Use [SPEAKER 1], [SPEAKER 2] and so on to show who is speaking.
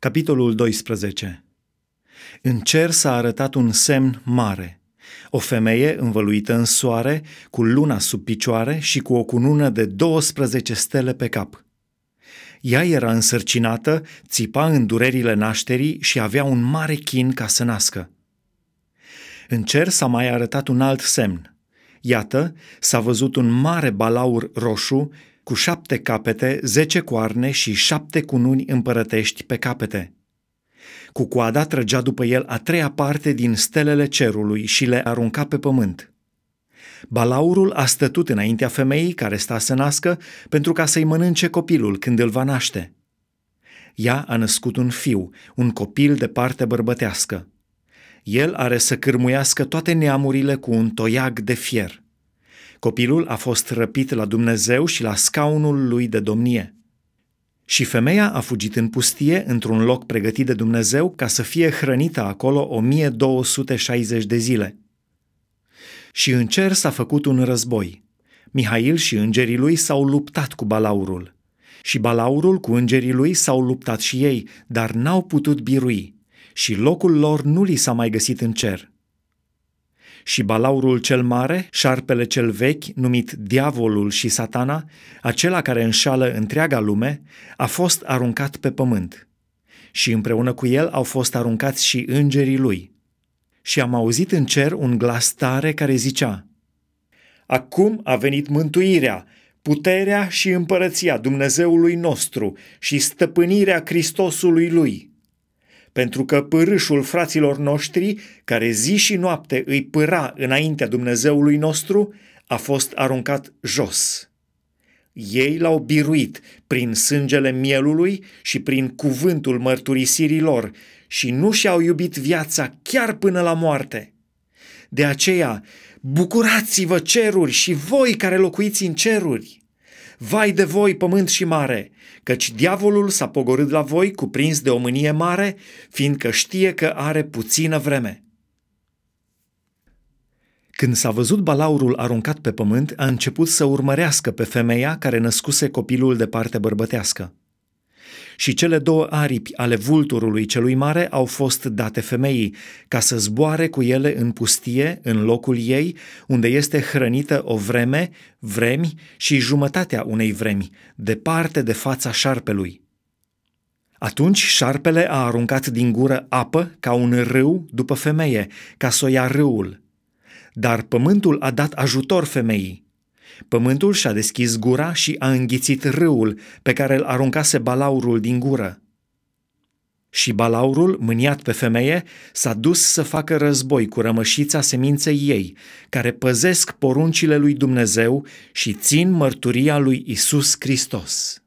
[SPEAKER 1] Capitolul 12 În cer s-a arătat un semn mare. O femeie învăluită în soare, cu luna sub picioare și cu o cunună de 12 stele pe cap. Ea era însărcinată, țipa în durerile nașterii și avea un mare chin ca să nască. În cer s-a mai arătat un alt semn. Iată, s-a văzut un mare balaur roșu cu șapte capete, zece coarne și șapte cununi împărătești pe capete. Cu coada trăgea după el a treia parte din stelele cerului și le arunca pe pământ. Balaurul a stătut înaintea femeii care sta să nască pentru ca să-i mănânce copilul când îl va naște. Ea a născut un fiu, un copil de parte bărbătească. El are să cârmuiască toate neamurile cu un toiag de fier. Copilul a fost răpit la Dumnezeu și la scaunul lui de domnie. Și femeia a fugit în pustie, într-un loc pregătit de Dumnezeu, ca să fie hrănită acolo 1260 de zile. Și în cer s-a făcut un război. Mihail și îngerii lui s-au luptat cu balaurul. Și balaurul cu îngerii lui s-au luptat și ei, dar n-au putut birui. Și locul lor nu li s-a mai găsit în cer și balaurul cel mare, șarpele cel vechi, numit diavolul și satana, acela care înșală întreaga lume, a fost aruncat pe pământ. Și împreună cu el au fost aruncați și îngerii lui. Și am auzit în cer un glas tare care zicea, Acum a venit mântuirea, puterea și împărăția Dumnezeului nostru și stăpânirea Hristosului lui pentru că pârâșul fraților noștri, care zi și noapte îi pâra înaintea Dumnezeului nostru, a fost aruncat jos. Ei l-au biruit prin sângele mielului și prin cuvântul mărturisirii lor și nu și-au iubit viața chiar până la moarte. De aceea, bucurați-vă ceruri și voi care locuiți în ceruri! Vai de voi, pământ și mare, căci diavolul s-a pogorât la voi cuprins de o mânie mare, fiindcă știe că are puțină vreme. Când s-a văzut balaurul aruncat pe pământ, a început să urmărească pe femeia care născuse copilul de parte bărbătească și cele două aripi ale vulturului celui mare au fost date femeii, ca să zboare cu ele în pustie, în locul ei, unde este hrănită o vreme, vremi și jumătatea unei vremi, departe de fața șarpelui. Atunci șarpele a aruncat din gură apă ca un râu după femeie, ca să o ia râul. Dar pământul a dat ajutor femeii Pământul și-a deschis gura și a înghițit râul pe care îl aruncase balaurul din gură. Și balaurul, mâniat pe femeie, s-a dus să facă război cu rămășița seminței ei, care păzesc poruncile lui Dumnezeu și țin mărturia lui Isus Hristos.